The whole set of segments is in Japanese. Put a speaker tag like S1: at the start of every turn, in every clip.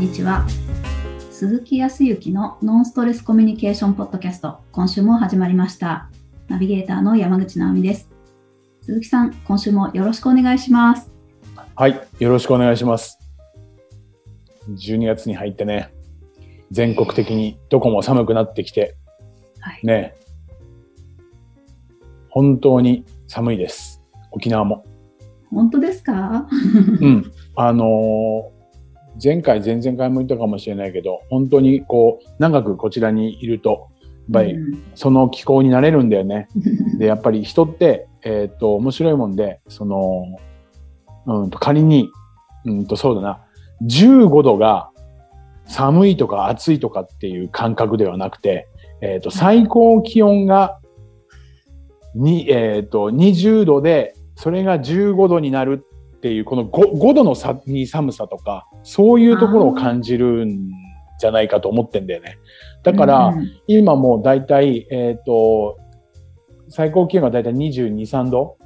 S1: んにちは。鈴木康之のノンストレスコミュニケーションポッドキャスト、今週も始まりました。ナビゲーターの山口直美です。鈴木さん、今週もよろしくお願いします。
S2: はい、よろしくお願いします。12月に入ってね、全国的にどこも寒くなってきて、
S1: はい。
S2: ね、本当に寒いです。沖縄も。
S1: 本当ですか？
S2: うん。あのー前回、前々回も言ったかもしれないけど、本当にこう、長くこちらにいると、やっぱり
S1: うん。
S2: その気候になれるんだよね。で、やっぱり人って、えっ、と、面白いもんで、その、うんと、仮に、うんと、そうだな、15度が寒いとか暑いとかっていう感覚ではなくて、えっ、と、最高気温が、に、えっ、と、20度で、それが15度になるっていう、この 5, 5度の差に寒さとか、そういうところを感じるんじゃないかと思ってんだよね。だから、
S1: うん
S2: 今もう大体、えっ、と、最高気温が大体22、3度。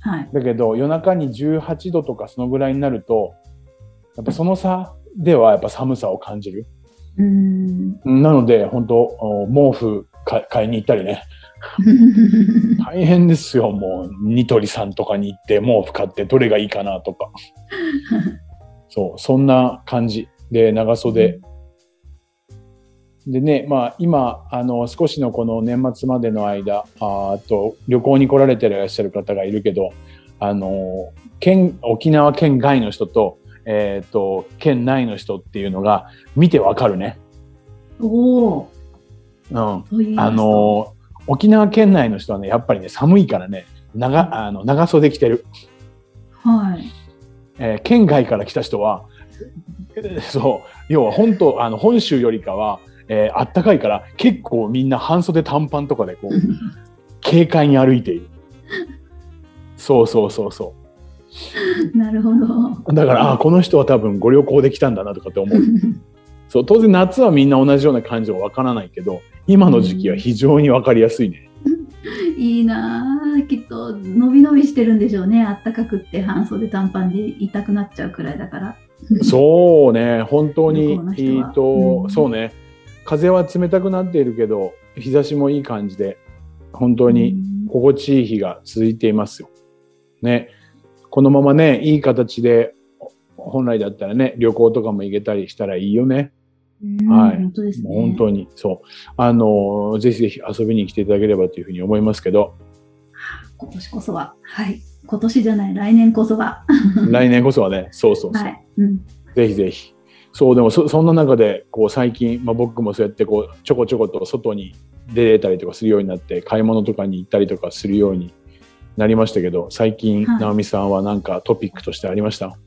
S1: はい。
S2: だけど、夜中に18度とかそのぐらいになると、やっぱその差ではやっぱ寒さを感じる。
S1: うん。
S2: なので、本当お毛布か買いに行ったりね。大変ですよ、もう。ニトリさんとかに行って毛布買ってどれがいいかなとか。そう、そんな感じで長袖。でね、まあ今、あの、少しのこの年末までの間、ああと旅行に来られていらっしゃる方がいるけど、あの、県、沖縄県外の人と、えっ、と、県内の人っていうのが見てわかるね。
S1: おお。
S2: うん。あの、沖縄県内の人はね、やっぱりね、寒いからね、長、あの、長袖着てる。
S1: はい。
S2: えー県外から来た人は、えーそう、要は本当、あの、本州よりかは、えーあったかいから、結構みんな半袖短パンとかでこう、軽快に歩いている。そうそうそうそ
S1: なるほど。
S2: う。だから、あーこの人は多分ご旅行で来たんだなとかって思う。そう、当然夏はみんな同じような感じはわからないけど、今の時期は非常にわかりやすいね。
S1: いいなあきっと伸び伸びしてるんでしょうね。あったかくって半袖短パンで痛くなっちゃうくらいだから。
S2: そうね、本当にえっと、
S1: うん。
S2: そうね、風は冷たくなっているけど、日差しもいい感じで、本当に心地いい日が続いていますよ。ね、このままね、いい形で、本来だったらね、旅行とかも行けたりしたらいいよね。
S1: うん
S2: はい
S1: 本当ですね。
S2: 本当に、そう。あの、ぜひぜひ遊びに来ていただければというふうに思いますけど、
S1: 今年こそは。はい。今年じゃない。来年こそは。
S2: 来年こそはね、そうそうそう。
S1: はい、うん、
S2: ぜひぜひ。そう、でもそそんな中で、こう最近、まあ、僕もそうやってこうちょこちょこと外に出れたりとかするようになって、買い物とかに行ったりとかするようになりましたけど、最近、
S1: はい。
S2: 直美さんは何かトピックとしてありました？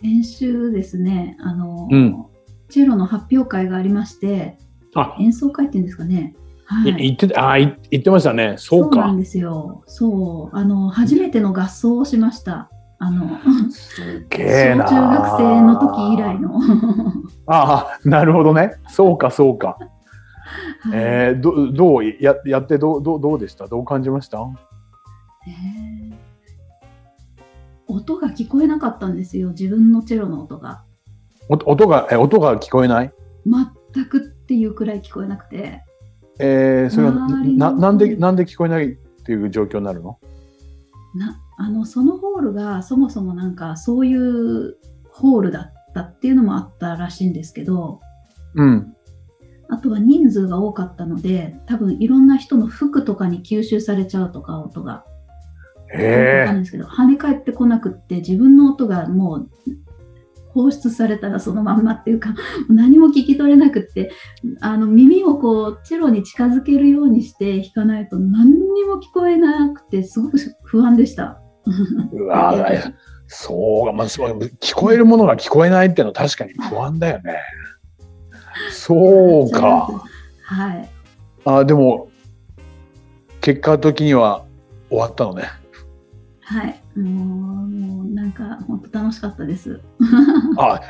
S1: 先週ですねあの、
S2: うん。
S1: チェロの発表会がありまして
S2: あ、
S1: 演奏会っていうんですかね。はい。
S2: い言ってた、あ、い言ってましたね。そうか。
S1: なん。ですよ。そう。あの初めての合奏をしました。あの
S2: すげえな。
S1: 小中学生の時以来の、
S2: ああ、なるほどね。そうか、そうか。
S1: はい。
S2: えー、どどう？ややってどうどうどうでした？どう感じました？
S1: ねえ音が聞こえなかったんですよ自分のチェロの音が。
S2: お音がえ音が聞こえない？
S1: 全くっていうくらい聞こえなくて。
S2: えー、それはななんでなんで聞こえないっていう状況になるの？
S1: なあのそのホールがそもそもなんかそういうホールだったっていうのもあったらしいんですけど。
S2: うん。
S1: あとは人数が多かったので多分いろんな人の服とかに吸収されちゃうとか音がわかんですけど跳ね返ってこなくって自分の音がもう放出されたらそのまんまっていうか何も聞き取れなくってあの耳をこうチェロに近づけるようにして弾かないと何にも聞こえなくてすごく不安でした。
S2: うわーそうか、まあ、聞こえるものが聞こえないってのは確かに不安だよね。そうか。
S1: はい。
S2: あでも結果的には終わったのね。
S1: はい。もう、もうなんか本当楽しかったです。
S2: あ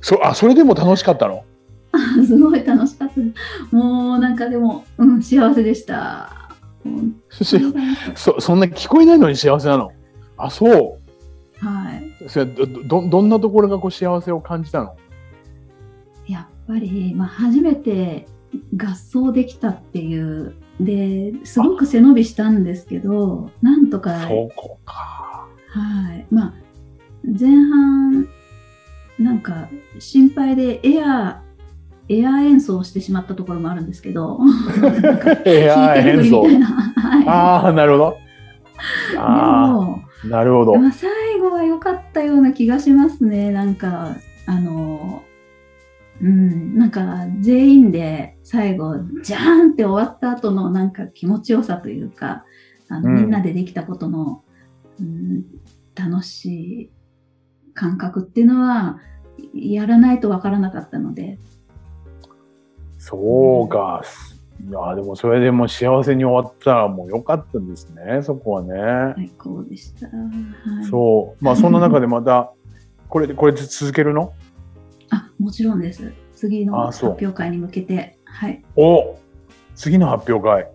S2: そあそれでも楽しかったの？
S1: すごい楽しかったです。もうなんかでも、うん、幸せでした。
S2: そそんな聞こえないのに幸せなの？あそう
S1: たはい。
S2: それどどどんなところがこう幸せを感じたの？
S1: やっぱり、まあ、初めて合奏できたっていうですごく背伸びしたんですけどなんとか
S2: そうこか。
S1: はい。まあ前半なんか心配でエアエア演奏してしまったところもあるんですけど
S2: エア演奏。
S1: はい。
S2: ああなるほど。
S1: で
S2: あ
S1: も
S2: あなるほど。
S1: まあ、最後は良かったような気がしますね。なんか、あの、うん、なんか全員で最後、ジャーンって終わった後のなんか気持ちよさというか、あの
S2: うん。
S1: みんなでできたことの、うん、楽しい感覚っていうのは、やらないとわからなかったので、
S2: そうか。いやでもそれでもう幸せに終わったらもう良かったんですねそこはね、
S1: 最高でした。はい、
S2: そう。まあそんな中でまたこれでこれで続けるの？
S1: あ、もちろんです。次の発表会に向けて、はい。
S2: お次の発表会。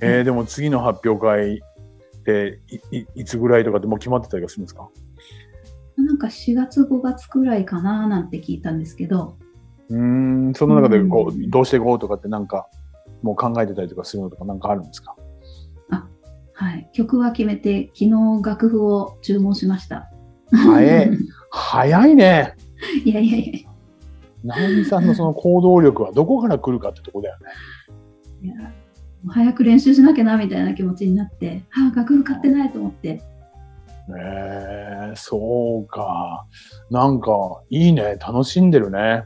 S2: えー、でも次の発表会っていいいつぐらいとかってもう決まってたりがするんですか？
S1: なんか4月5月くらいかななんて聞いたんですけど、
S2: うーん、その中でこう、
S1: うん
S2: どうしていこうとかってなんか、もう考えてたりとかするのとかなんかあるんですか？
S1: はい、曲は決めて昨日楽譜を注文しました。
S2: 早い早いね。
S1: いやいやいや
S2: 直美さんのその行動力はどこから来るかってとこだよね。
S1: いや、早く練習しなきゃなみたいな気持ちになって、ああ、楽譜買ってないと思って、
S2: えー、そうか。なんか、いいね。楽しんでるね。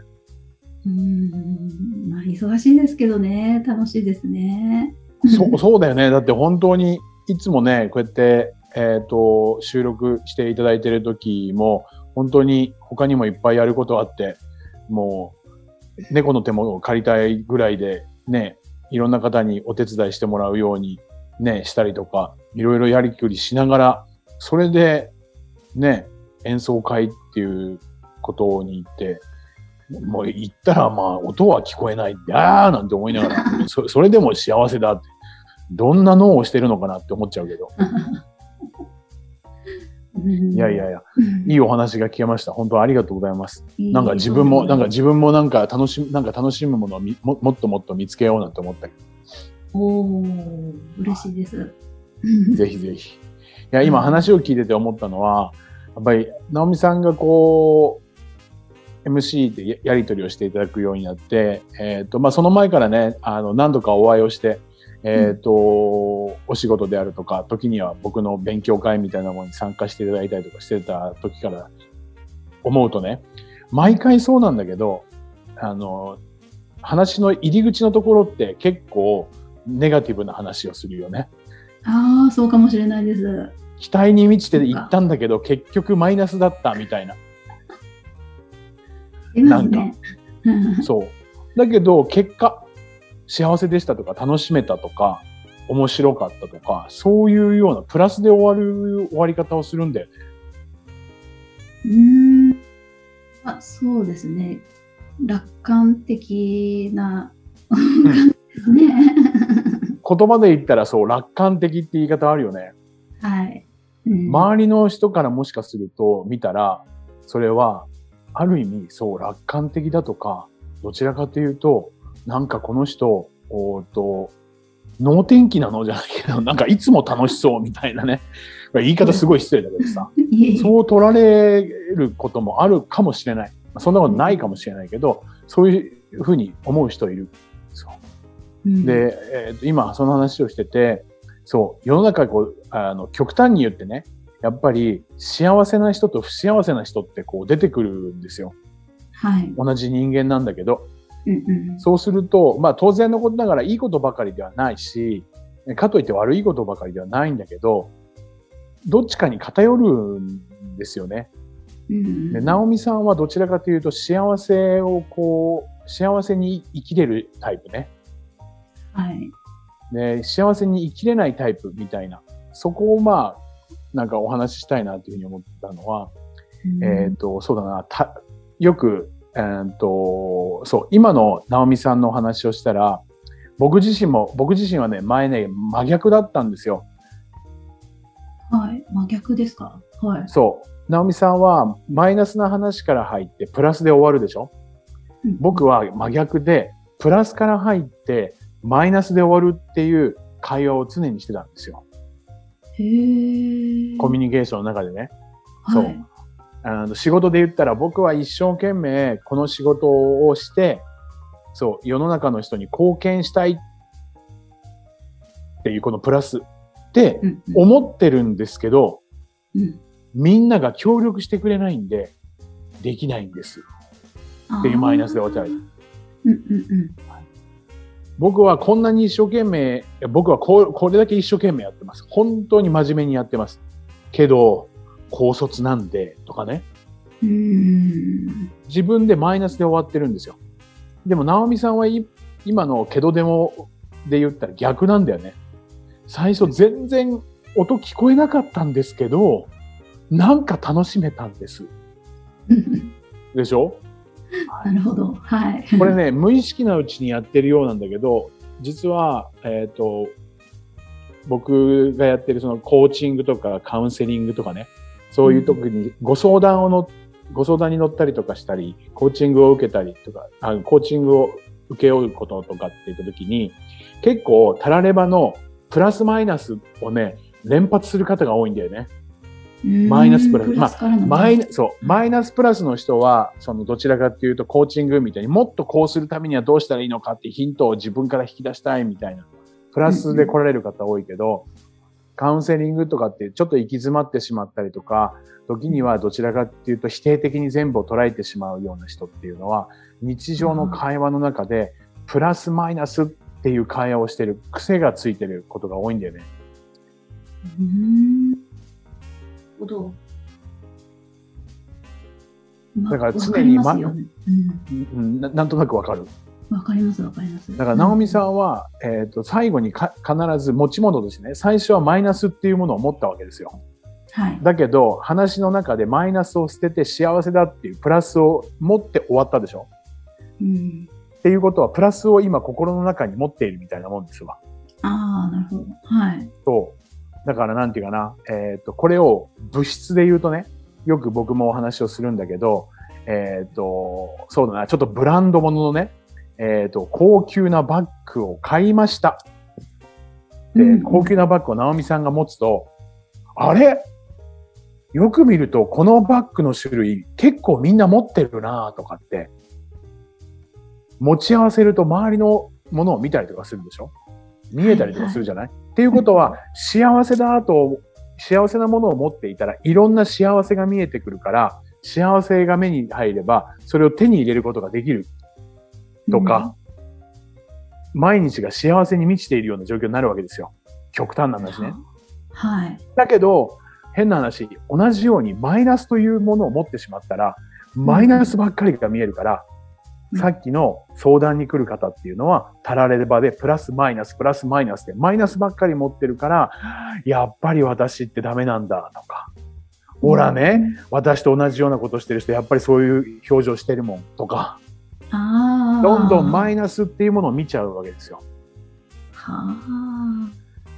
S1: うーん、まあ忙しいですけどね、楽しいですね。
S2: そう、そうだよね。だって本当に、いつもね、こうやって、えっ、と、収録していただいてる時も、本当に他にもいっぱいやることあって、もう、猫の手も借りたいぐらいで、ね、いろんな方にお手伝いしてもらうように、ね、したりとか、いろいろやりくりしながら、それで、ね、演奏会っていうことに行って、もう行ったらまあ音は聞こえないって、あーなんて思いながら、そそれでも幸せだって、どんな脳をしてるのかなって思っちゃうけど。いやいやいや、
S1: うん、
S2: いいお話が聞けました。本当ありがとうございます。なんか自分も、なんか自分もなんか楽しむ、なんか楽しむものをみももっともっと見つけようなんて思ったけ
S1: おー、嬉しいです。
S2: ど、ぜひぜひ。いや、今話を聞いてて思ったのは、やっぱり、直美さんがこう、MC でややり取りをしていただくようになって、えっ、と、まあ、その前からね、あの、何度かお会いをして、えっ、と、お仕事であるとか、時には僕の勉強会みたいなものに参加していただいたりとかしてた時から思うとね、毎回そうなんだけど、あの、話の入り口のところって結構ネガティブな話をするよね。
S1: ああ、そうかもしれないです。
S2: 期待に満ちて行ったんだけど、結局マイナスだったみたいな。
S1: いますね。
S2: そう。だけど、結果、幸せでしたとか、楽しめたとか、面白かったとか、そういうようなプラスで終わる終わり方をするんだよね。
S1: うーん。あ、そうですね。楽観的な感じですね。
S2: 言葉で言ったらそう、楽観的って言い方あるよね。
S1: はい。うん
S2: 周りの人からもしかすると見たら、それは、ある意味、そう、楽観的だとか、どちらかというと、なんかこの人、おーと、能天気なの？じゃないけど、なんかいつも楽しそうみたいなね。言い方すごい失礼だけどさ、そう取られることもあるかもしれない。まあそんなことないかもしれないけど、そういうふうに思う人いる。そう
S1: うん
S2: で、えーと今その話をしてて、そう、世の中こう、あの、極端に言ってね、やっぱり幸せな人と不幸せな人ってこう出てくるんですよ。
S1: はい。
S2: 同じ人間なんだけど。
S1: うんうん
S2: そうすると、まあ当然のことながらいいことばかりではないし、かといって悪いことばかりではないんだけど、どっちかに偏るんですよね。
S1: うん
S2: で、直美さんはどちらかというと幸せをこう、幸せに生きれるタイプね。
S1: はい。
S2: で、幸せに生きれないタイプみたいな。そこをまあ、なんかお話ししたいなというふうに思ったのは、
S1: うん
S2: えっ、と、そうだな、た、よく、えっ、と、そう、今の直美さんのお話をしたら、僕自身も、僕自身はね、前ね、真逆だったんですよ。
S1: はい。真逆ですか？はい。
S2: そう。直美さんはマイナスな話から入ってプラスで終わるでしょ？
S1: うん
S2: 僕は真逆で、プラスから入ってマイナスで終わるっていう会話を常にしてたんですよ。
S1: へー
S2: コミュニケーションの中でね。そう
S1: はい
S2: あの仕事で言ったら僕は一生懸命この仕事をして、そう、世の中の人に貢献したいっていうこのプラスって
S1: うんうん
S2: 思ってるんですけど、
S1: うん
S2: みんなが協力してくれないんで、できないんです。っていうマイナスで終わっちゃう。
S1: うんうんうん
S2: 僕はこんなに一生懸命、僕はこうこれだけ一生懸命やってます。本当に真面目にやってます。けど、高卒なんで、とかね。自分でマイナスで終わってるんですよ。でも、直美さんはい今のけどでもで言ったら逆なんだよね。最初全然音聞こえなかったんですけど、なんか楽しめたんです。でしょ？
S1: なるほど。はい。
S2: これね、無意識なうちにやってるようなんだけど、実は、えっ、と、僕がやってるそのコーチングとかカウンセリングとかね、そういう時にご相談をの、ご相談に乗ったりとかしたり、コーチングを受けたりとか、あコーチングを受け負うこととかって言った時に、結構タラレバのプラスマイナスをね、連発する方が多いんだよね。マイナスプラス
S1: まあ、
S2: マイナそう、マイナスプラスの人は、そのどちらかっていうとコーチングみたいにもっとこうするためにはどうしたらいいのかっていうヒントを自分から引き出したいみたいな、プラスで来られる方多いけど、カウンセリングとかってちょっと行き詰まってしまったりとか、時にはどちらかっていうと否定的に全部を捉えてしまうような人っていうのは、日常の会話の中で、プラスマイナスっていう会話をしてる癖がついてることが多いんだよね。
S1: うーん。なるほど。まあ
S2: だから常に
S1: ま
S2: うんななんとなくわかる。
S1: うんわかります、わかります。
S2: だから、直美さんは、えっ、と、最後にか必ず持ち物としてね、最初はマイナスっていうものを持ったわけですよ。
S1: はい。
S2: だけど、話の中でマイナスを捨てて幸せだっていうプラスを持って終わったでしょ
S1: うん。
S2: っていうことは、プラスを今心の中に持っているみたいなもんですわ。
S1: ああ、なるほど。はい。
S2: そう。だから、なんていうかな、えっ、と、これを物質で言うとね、よく僕もお話をするんだけど、えっ、と、そうだな、ちょっとブランド物のね、えっ、と、高級なバッグを買いました。で、
S1: うん。
S2: 高級なバッグを直美さんが持つと、あれ？よく見ると、このバッグの種類結構みんな持ってるなとかって、持ち合わせると周りのものを見たりとかするでしょ？見えたりとかするじゃない、っていうことは、幸せだと、幸せなものを持っていたらいろんな幸せが見えてくるから、幸せが目に入れば、それを手に入れることができるとか、毎日が幸せに満ちているような状況になるわけですよ。極端な話ね。
S1: はい。
S2: だけど、変な話、同じようにマイナスというものを持ってしまったら、マイナスばっかりが見えるから、
S1: うん
S2: さっきの相談に来る方っていうのは、たらればでプラスマイナス、プラスマイナスで、マイナスばっかり持ってるから、やっぱり私ってダメなんだとか、ほらね、私と同じようなことしてる人、やっぱりそういう表情してるもんとか、
S1: ああ。
S2: どんどん
S1: イ
S2: マイナスっていうものを見ちゃうわけですよ。
S1: はあ。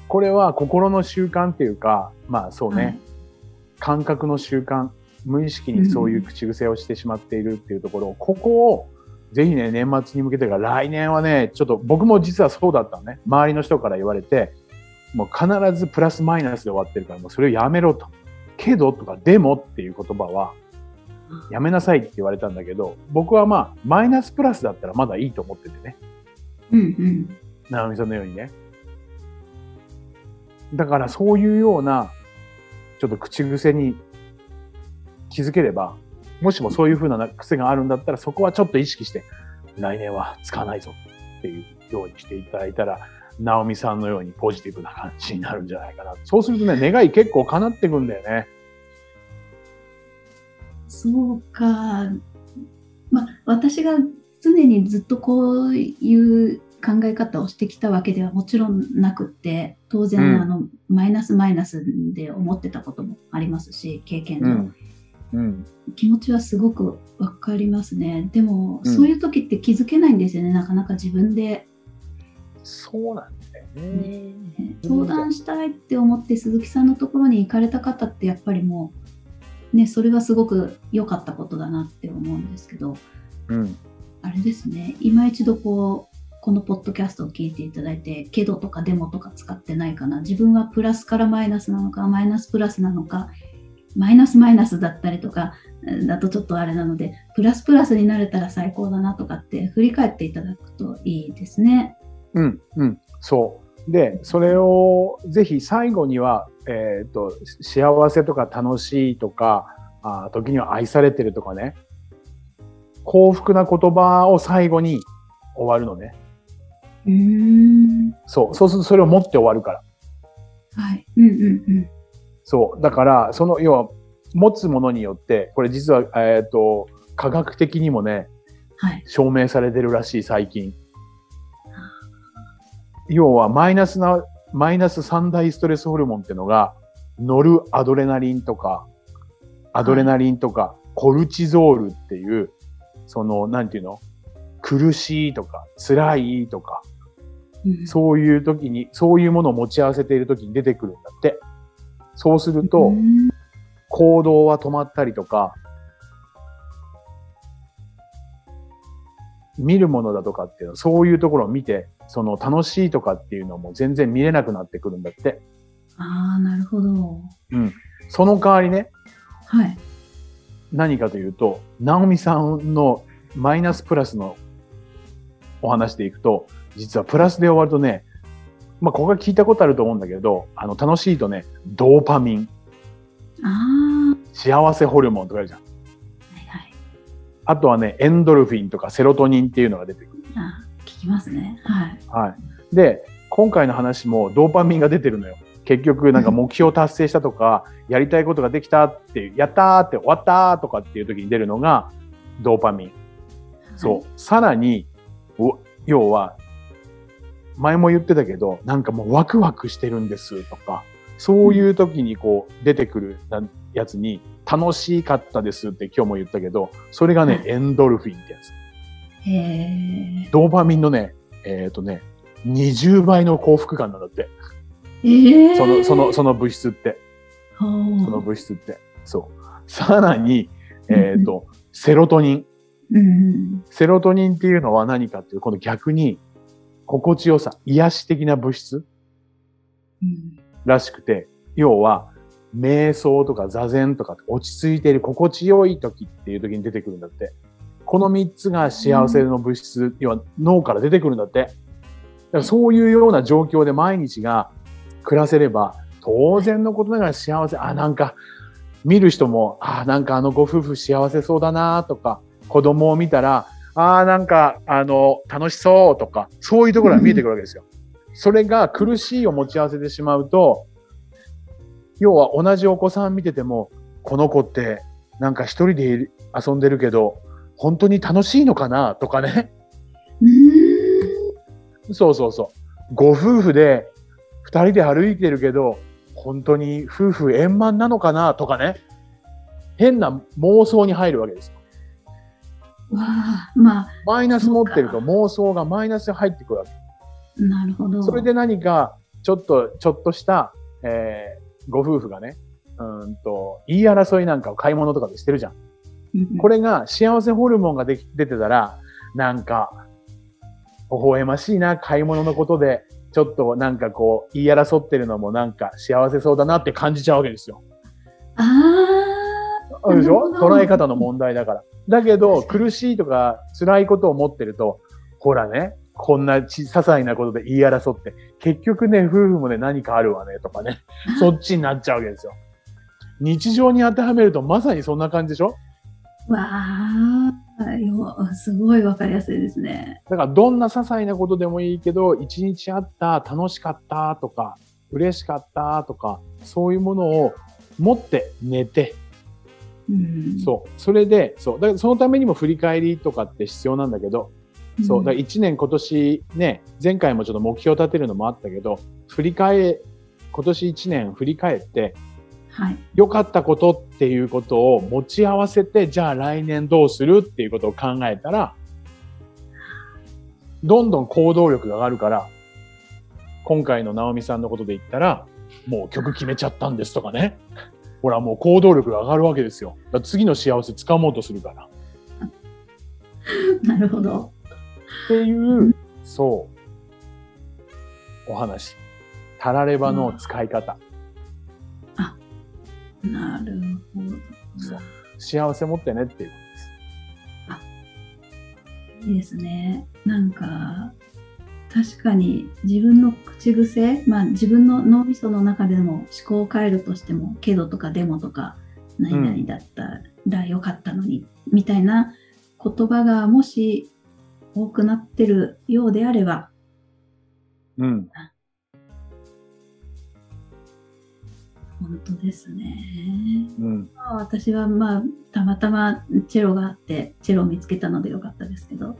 S2: これは心の習慣っていうか、まあそうね、
S1: はい
S2: 感覚の習慣、無意識にそういう口癖をしてしまっているっていうところを、ここをぜひね、年末に向けてから来年はね、ちょっと僕も実はそうだったのね。周りの人から言われて、もう必ずプラスマイナスで終わってるから、もうそれをやめろと。けどとか、でもっていう言葉は、やめなさいって言われたんだけど、僕はまあ、マイナスプラスだったらまだいいと思っててね。
S1: うんうん。
S2: 直美さんのようにね。だからそういうような、ちょっと口癖に気づければ、もしもそういうふうな癖があるんだったら、そこはちょっと意識して、来年は使わないぞっていうようにしていただいたら、直美さんのようにポジティブな感じになるんじゃないかな。そうするとね、願い結構叶ってくんだよね。
S1: そうか。まあ、私が常にずっとこういう考え方をしてきたわけではもちろんなくって、当然、
S2: うん
S1: あの、マイナスマイナスで思ってたこともありますし、経験上。
S2: うん。うん。
S1: 気持ちはすごくわかりますね。でも、
S2: うん
S1: そういう時って気づけないんですよね。なかなか自分で、
S2: そうなんだよね。
S1: 相談したいって思って鈴木さんのところに行かれた方ってやっぱりもうね、それはすごく良かったことだなって思うんですけど、
S2: うん。
S1: あれですね、今一度こう、このポッドキャストを聞いていただいて、けどとかデモとか使ってないかな、自分はプラスからマイナスなのか、マイナスプラスなのか、マイナスマイナスだったりとか、だとちょっとあれなので、プラスプラスになれたら最高だなとかって振り返っていただくといいですね。
S2: うん。うん。そう。で、それをぜひ最後には、えっ、と、幸せとか楽しいとか、あ時には愛されてるとかね、幸福な言葉を最後に終わるのね。
S1: うーん。
S2: そう。そうするとそれを持って終わるから。
S1: はい。うんうんうん。
S2: そう。だから、その、要は、持つものによって、これ実は、えっ、と、科学的にもね、
S1: はい。
S2: 証明されてるらしい、最近。要は、マイナスな、マイナス三大ストレスホルモンっていうのが、ノルアドレナリンとか、アドレナリンとか、コルチゾールっていう、その、なんていうの？苦しいとか、辛いとか、
S1: うん。
S2: そういう時に、そういうものを持ち合わせている時に出てくるんだって。そうすると、
S1: うん。
S2: 行動は止まったりとか、見るものだとかっていうの、そういうところを見て、その楽しいとかっていうのも全然見れなくなってくるんだって。
S1: ああ、なるほど。
S2: その代わりね、
S1: はい。
S2: 何かというと、ナオミさんのマイナスプラスのお話でいくと、実はプラスで終わるとね、まあ、ここが聞いたことあると思うんだけど、あの、楽しいとね、ドーパミン、
S1: ああ、
S2: 幸せホルモンとかあるじゃん。
S1: はいはい。
S2: あとはね、エンドルフィンとかセロトニンっていうのが出てくる。
S1: あ聞きますね。はい。
S2: はい。で、今回の話もドーパミンが出てるのよ。結局、なんか目標達成したとか、やりたいことができたってやったーって終わったーとかっていう時に出るのがドーパミン。そう。さらに、お要は、前も言ってたけど、なんかもうワクワクしてるんですとか、そういう時にこう出てくるなやつに、楽しかったですって今日も言ったけど、それがね、
S1: はい
S2: エンドルフィンってやつ。ドーパミンのね、えっ、とね、20倍の幸福感なんだって。
S1: ええ。
S2: その、その、その物質って。その物質って。そう。さらに、えっ、と、セロトニン。
S1: うん。
S2: セロトニンっていうのは何かっていう、この逆に、心地よさ、癒し的な物質
S1: うん。
S2: らしくて、要は、瞑想とか座禅とか落ち着いている心地よい時っていう時に出てくるんだって。この三つが幸せの物質、要は脳から出てくるんだって。だからそういうような状況で毎日が暮らせれば、当然のことながら幸せ、あ、なんか、見る人も、あ、なんかあのご夫婦幸せそうだなとか、子供を見たら、あなんか、あの、楽しそうとか、そういうところが見えてくるわけですよ。それが苦しいを持ち合わせてしまうと、要は同じお子さん見てても、この子ってなんか一人で遊んでるけど、本当に楽しいのかなとかね。
S1: うん。
S2: そうそうそう。ご夫婦で二人で歩いてるけど、本当に夫婦円満なのかなとかね。変な妄想に入るわけですよ。
S1: わあ、まあ、
S2: マイナス持ってると妄想がマイナスに入ってくるわけ。
S1: なるほど。
S2: それで何か、ちょっと、ちょっとした、えーご夫婦がね、うーんと、言い争いなんかを買い物とかでしてるじゃん。
S1: うん、
S2: これが幸せホルモンができ出てたら、なんか、微笑ましいな、買い物のことで、ちょっとなんかこう、言い争ってるのもなんか幸せそうだなって感じちゃうわけですよ。
S1: ああ、
S2: でしょ？捉え方の問題だから。だけど、苦しいとか辛いことを持ってると、ほらね、こんなち些細なことで言い争って、結局ね、夫婦もね、何かあるわね、とかね、そっちになっちゃうわけですよ。日常に当てはめるとまさにそんな感じでしょ？
S1: わあ、よすごいわかりやすいですね。
S2: だからどんな些細なことでもいいけど、一日あった、楽しかったとか、嬉しかったとか、そういうものを持って寝て、
S1: うん、
S2: そう。それで、そう。だからそのためにも振り返りとかって必要なんだけど、そう。だから1年今年ね、前回もちょっと目標立てるのもあったけど、振り返、今年1年振り返って、
S1: はい。
S2: 良かったことっていうことを持ち合わせて、じゃあ来年どうするっていうことを考えたら、どんどん行動力が上がるから、今回の直美さんのことで言ったら、もう曲決めちゃったんですとかね。ほらもう行動力が上がるわけですよ。次の幸せ掴もうとするから。
S1: なるほど。
S2: っていう、そう、お話。たらればの使い方。
S1: あ、なるほど。
S2: 幸せ持ってねっていうことです。
S1: あ、いいですね。なんか、確かに自分の口癖、まあ自分の脳みその中でも思考回路としても、けどとかでもとか、何々だったらよかったのに、うん、みたいな言葉がもし多くなってるようであれば、
S2: うん。
S1: 本当ですね。
S2: うん、
S1: 私はまあ、たまたまチェロがあって、チェロを見つけたのでよかったですけど、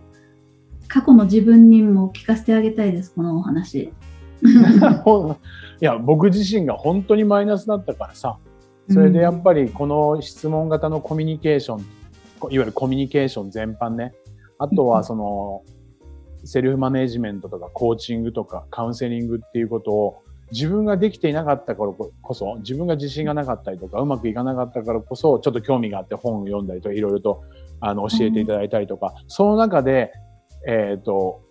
S1: 過去の自分にも聞かせてあげたいです、このお話。い
S2: や、僕自身が本当にマイナスだったからさ、それでやっぱりこの質問型のコミュニケーション、いわゆるコミュニケーション全般ね、あとはその、セルフマネジメントとかコーチングとかカウンセリングっていうことを自分ができていなかったからこそ、自分が自信がなかったりとか、うまくいかなかったからこそ、ちょっと興味があって本を読んだりとか、いろいろとあの教えていただいたりとか、その中で、えっ、ー、と、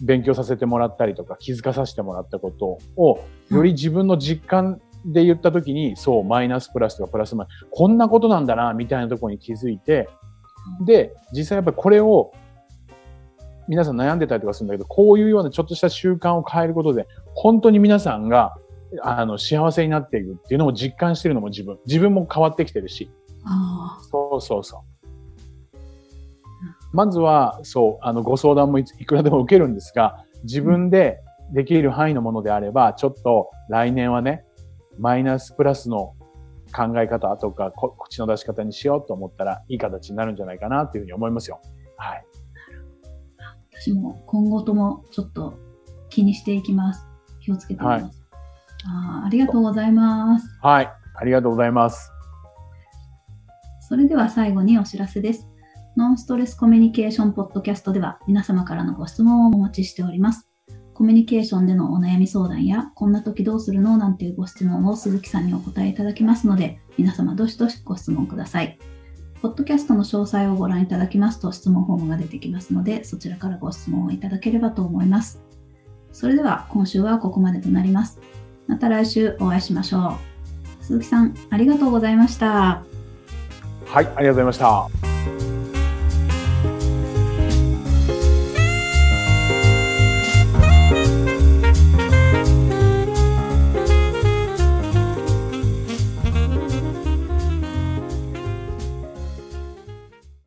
S2: 勉強させてもらったりとか、気づかさせてもらったことを、より自分の実感で言ったときに、そう、マイナスプラスとかプラスマイナス、こんなことなんだな、みたいなところに気づいて、で、実際やっぱりこれを、皆さん悩んでたりとかするんだけど、こういうようなちょっとした習慣を変えることで、本当に皆さんが、あの、幸せになっていくっていうのも実感してるのも自分。自分も変わってきてるし。そうそうそう。まずは、そう、あの、ご相談もいくらでも受けるんですが、自分でできる範囲のものであれば、ちょっと来年はね、マイナスプラスの考え方とか、口の出し方にしようと思ったら、いい形になるんじゃないかなというふうに思いますよ。はい。
S1: 私も今後ともちょっと気にしていきます。気をつけています。はい、あありがとうございます。
S2: はい。ありがとうございます。
S1: それでは最後にお知らせです。ノンストレスコミュニケーションポッドキャストでは皆様からのご質問をお待ちしております。コミュニケーションでのお悩み相談や、こんな時どうするのなんていうご質問を鈴木さんにお答えいただきますので、皆様どしどしご質問ください。ポッドキャストの詳細をご覧いただきますと質問フォームが出てきますので、そちらからご質問をいただければと思います。それでは今週はここまでとなります。また来週お会いしましょう。鈴木さん、ありがとうございました。
S2: はい、ありがとうございました。